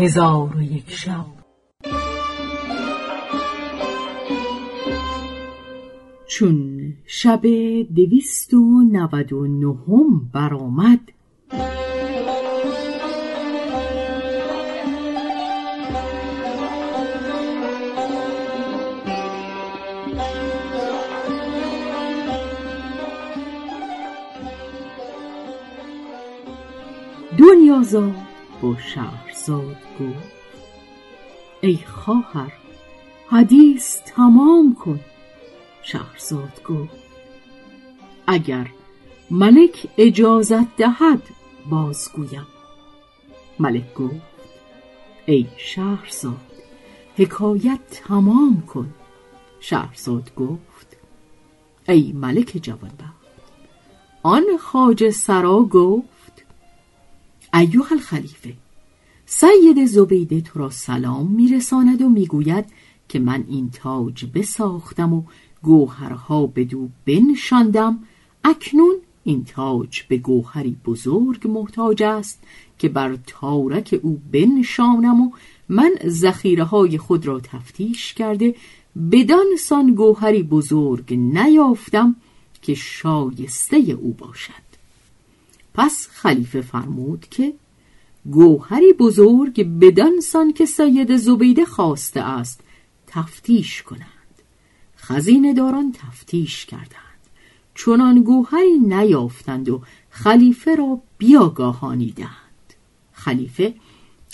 هزار و یک شب. چون شب دویست و نود و نهم برآمد دنیازاد با شهرزاد گفت ای خواهر حدیث تمام کن. شهرزاد گفت اگر ملک اجازت دهد بازگویم. ملک گفت ای شهرزاد حکایت تمام کن. شهرزاد گفت ای ملک جوانبخت آن خاج سرا گفت ایوه الخلیفه سید زبیده تو را سلام میرساند و می‌گوید که من این تاج بساختم و گوهرها بدو بنشاندم. اکنون این تاج به گوهری بزرگ محتاج است که بر تارک او بنشانم و من ذخیره های خود را تفتیش کرده بدان سان گوهری بزرگ نیافتم که شایسته او باشد. پس خلیفه فرمود که گوهری بزرگ بدانسان که سید زبیده خواسته است تفتیش کنند. خزینه داران تفتیش کردند. چنان گوهری نیافتند و خلیفه را بیاگاهانیدند. خلیفه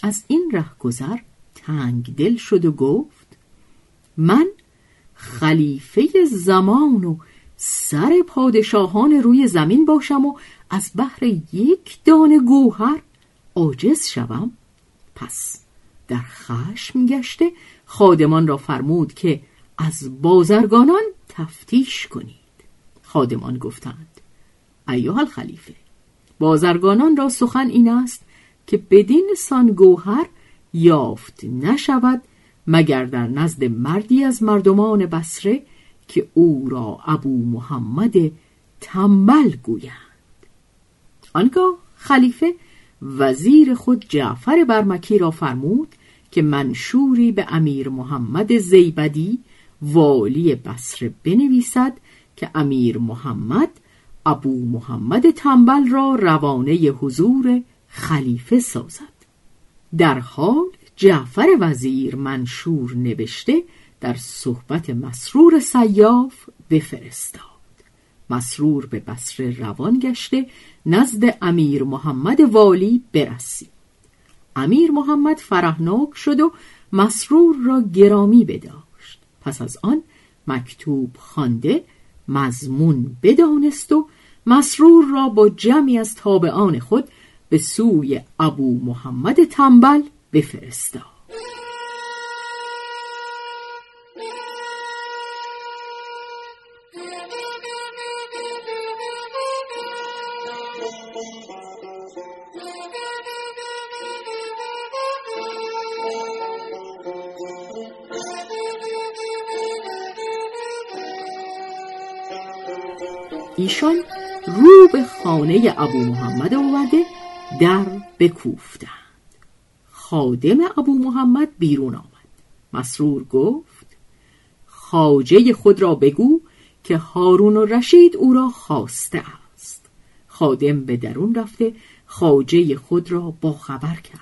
از این رهگذر تنگ دل شد و گفت من خلیفه زمان و سر پادشاهان روی زمین باشم و از بحر یک دانه گوهر عاجز شوم؟ پس در خشم گشته خادمان را فرمود که از بازرگانان تفتیش کنید. خادمان گفتند ایها الخلیفه بازرگانان را سخن این است که بدین سان گوهر یافت نشود مگر در نزد مردی از مردمان بسره که او را ابو محمد تنبل گویند. آنگاه خلیفه وزیر خود جعفر برمکی را فرمود که منشوری به امیر محمد زیبدی والی بصره بنویسد که امیر محمد ابو محمد تنبل را روانه حضور خلیفه سازد. در حال جعفر وزیر منشور نوشته در صحبت مسرور سیاف بفرستاد. مسرور به بصره روان گشته نزد امیر محمد والی برسید امیر محمد فرهناک شد و مسرور را گرامی بداشت. پس از آن مکتوب خوانده مضمون بدانست و مسرور را با جمعی از تابعان خود به سوی ابو محمد تنبل بفرستاد. ایشان رو به خانه ابو محمد آورده در بکوفتند. خادم ابو محمد بیرون آمد. مسرور گفت خاجه خود را بگو که هارون و رشید او را خواسته است. خادم به درون رفته خاجه خود را با خبر کرد.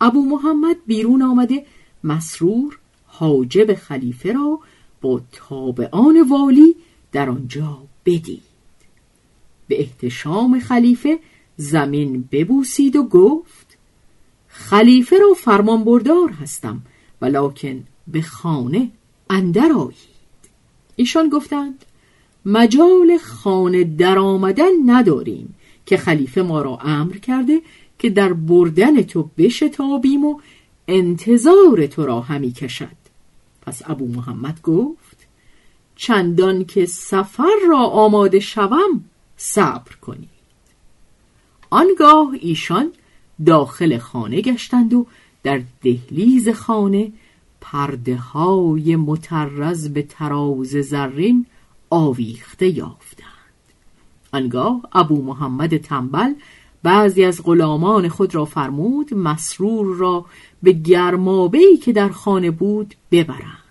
ابو محمد بیرون آمده مسرور حاجب خلیفه را با تابعان والی در آنجا بدید. به احتشام خلیفه زمین ببوسید و گفت خلیفه را فرمان بردار هستم ولیکن به خانه اندر آیید. ایشان گفتند مجال خانه در آمدن نداریم که خلیفه ما را امر کرده که در بردن تو بشتابیم و انتظار تو را همی کشد. پس ابو محمد گفت چندان که سفر را آماده شوم صبر کنید آنگاه ایشان داخل خانه گشتند و در دهلیز خانه پرده های مترز به تراز زرین آویخته یافتند. آنگاه ابو محمد تنبل بعضی از غلامان خود را فرمود مسرور را به گرمابهی که در خانه بود ببرند.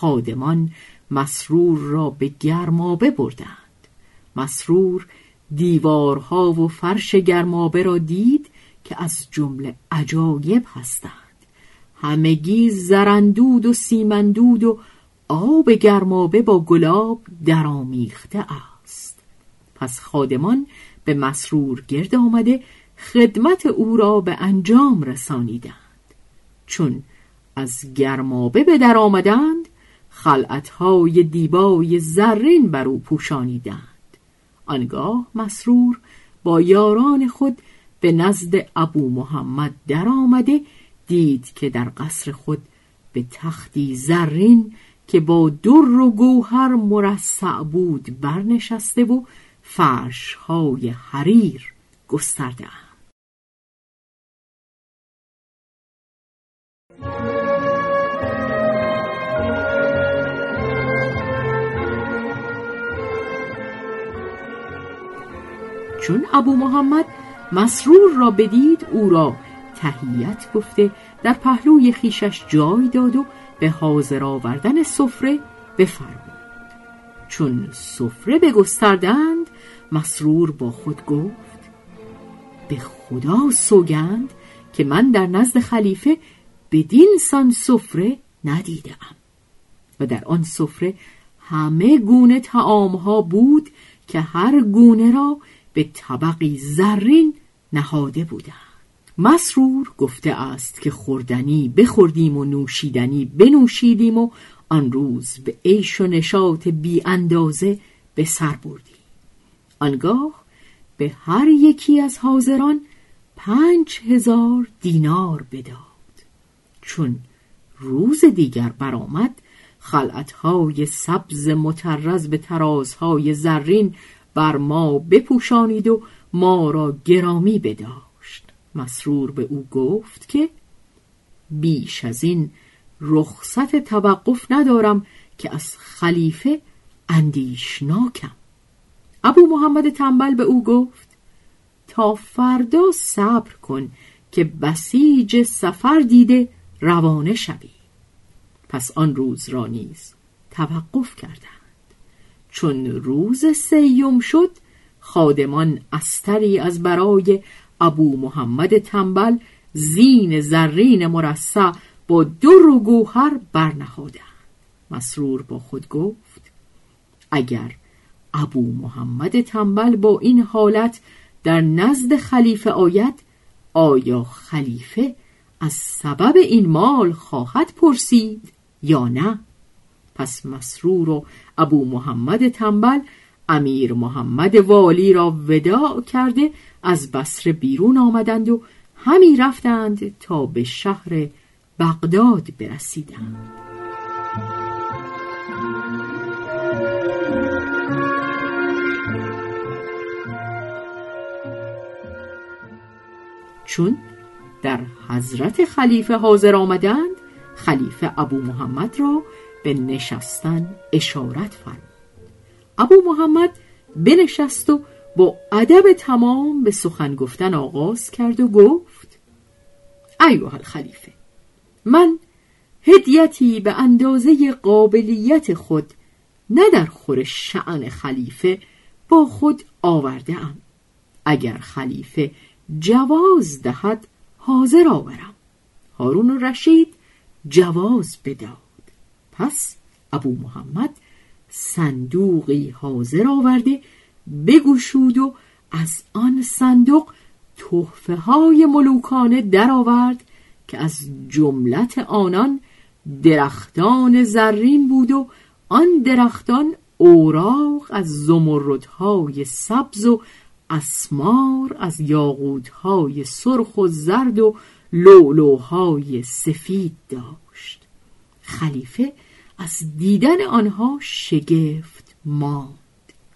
خادمان مسرور را به گرمابه بردند. مسرور دیوارها و فرش گرمابه را دید که از جمله عجایب هستند. همگی زرندود و سیمندود و آب گرمابه با گلاب درآمیخته است. پس خادمان به مسرور گرد آمده خدمت او را به انجام رسانیدند. چون از گرمابه به در آمدند خلعتهای دیبای زرین بر او پوشانیدند. آنگاه مسرور با یاران خود به نزد ابو محمد در آمده دید که در قصر خود به تختی زرین که با در و گوهر مرصع بود برنشسته و فرش های حریر گسترده چون ابو محمد مسرور را بدید او را تهیت گفته. در پهلوی خیشش جای داد و به حاضر آوردن سفره بفرمود. چون سفره بگستردند مسرور با خود گفت به خدا سوگند که من در نزد خلیفه بدین سان سفره ندیدم. و در آن سفره همه گونه ها بود که هر گونه را به طبقی زرین نهاده بودند. مسرور گفته است که خوردنی بخوردیم و نوشیدنی بنوشیدیم و آن روز به عیش و نشاط بی اندازه به سر بردیم. آنگاه به هر یکی از حاضران پنج هزار دینار بداد. چون روز دیگر برآمد خلعتهای سبز مترز به ترازهای زرین بر ما بپوشانید و ما را گرامی بداشت. مسرور به او گفت که بیش از این رخصت توقف ندارم که از خلیفه اندیشناکم. ابو محمد تنبل به او گفت تا فردا صبر کن که بسیج سفر دیده روانه شوی. پس آن روز را نیز توقف کردند چون روز سیوم شد خادمان استری از برای ابو محمد تنبل زین زرین مرصع با در و گوهر برنهادند. مسرور با خود گفت اگر ابو محمد تنبل با این حالت در نزد خلیفه آید آیا خلیفه از سبب این مال خواهد پرسید یا نه؟ پس مسرور و ابو محمد تنبل امیر محمد والی را وداع کرده از بصره بیرون آمدند و همی رفتند تا به شهر بغداد برسیدند. چون در حضرت خلیفه حاضر آمدند خلیفه ابو محمد را به نشستن اشارت فرمود. ابو محمد بنشست و با ادب تمام به سخن گفتن آغاز کرد و گفت ایوه الخلیفه من هدیتی به اندازه قابلیت خود نه در خور شعن خلیفه با خود آورده ام اگر خلیفه جواز دهد حاضر آورم. هارون رشید جواز بداد. پس ابو محمد صندوقی حاضر آورده بگشود و از آن صندوق تحفه های ملوکانه درآورد که از جملت آنان درختان زرین بود و آن درختان اوراق از زمردهای سبز و اسمار از یاقوتهای سرخ و زرد و لولوهای سفید داشت. خلیفه از دیدن آنها شگفت ماند.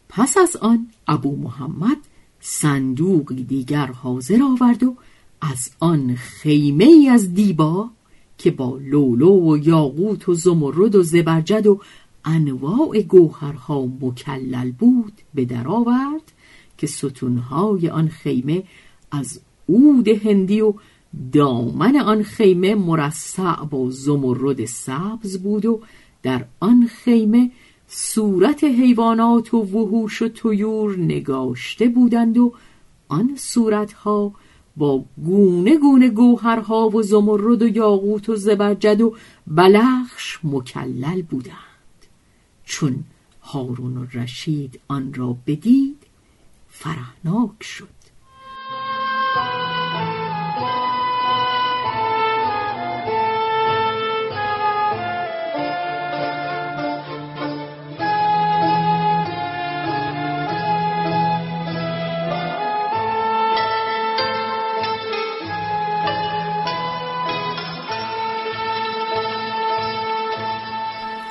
پس از آن ابو محمد صندوقی دیگر حاضر آورد و از آن خیمه ای از دیبا که با لولو و یاقوت و زمرد و زبرجد و انواع گوهرها مکلل بود به در آورد که ستونهای آن خیمه از عود هندی و دامن آن خیمه مرصع با زمرد سبز بود و در آن خیمه صورت حیوانات و وحوش و تویور نگاشته بودند و آن صورتها با گونه گونه گوهرها و زمرد و یاقوت و زبرجد و بلخش مکلل بودند. چون هارون رشید آن را بدید فرهناک شد.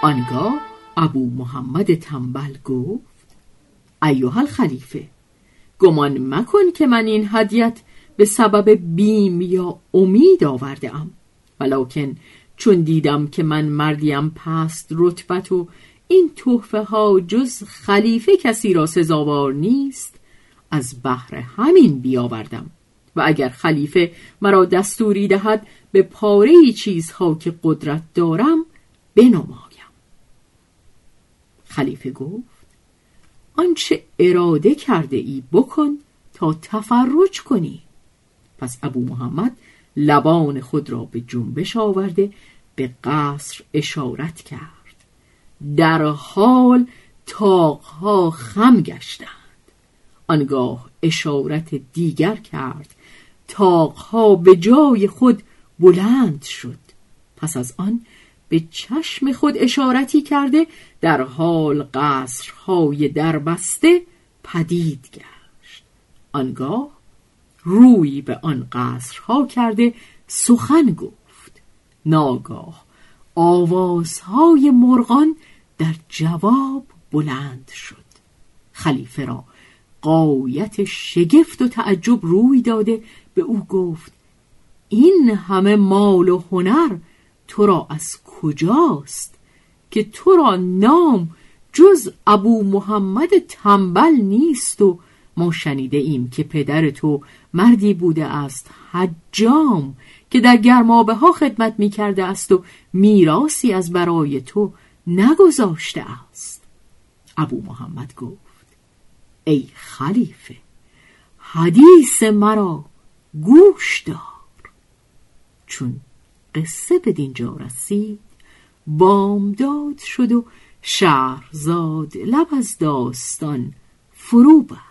آنگاه ابو محمد تنبل گفت ایوه خلیفه گمان مکن که من این هدیت به سبب بیم یا امید آورده ام ولیکن چون دیدم که من مردیم پست رتبت و این تحفه ها جز خلیفه کسی را سزاوار نیست از بحر همین بیاوردم و اگر خلیفه مرا دستوری دهد به پاره چیزها که قدرت دارم بنمایم خلیفه گفت آنچه اراده کرده ای بکن تا تفرج کنی. پس ابو محمد لبان خود را به جنبش آورده به قصر اشارت کرد. در حال تاقها خم گشتند. آنگاه اشارت دیگر کرد تاقها به جای خود بلند شد. پس از آن به چشم خود اشارتی کرده در حال قصرهای دربسته پدید گشت. آنگاه روی به آن قصرها کرده سخن گفت. ناگاه آوازهای مرغان در جواب بلند شد. خلیفه را قایت شگفت و تعجب روی داده به او گفت این همه مال و هنر تو را از کجاست که تو را نام جز ابو محمد تنبل نیست و ما شنیده ایم که پدر تو مردی بوده است حجام که در گرمابه ها خدمت می کرده است و میراسی از برای تو نگذاشته است. ابو محمد گفت ای خلیفه حدیث مرا گوش دار. چون قصه به دینجا رسید. بامداد شد و شهرزاد لب از داستان فرو بست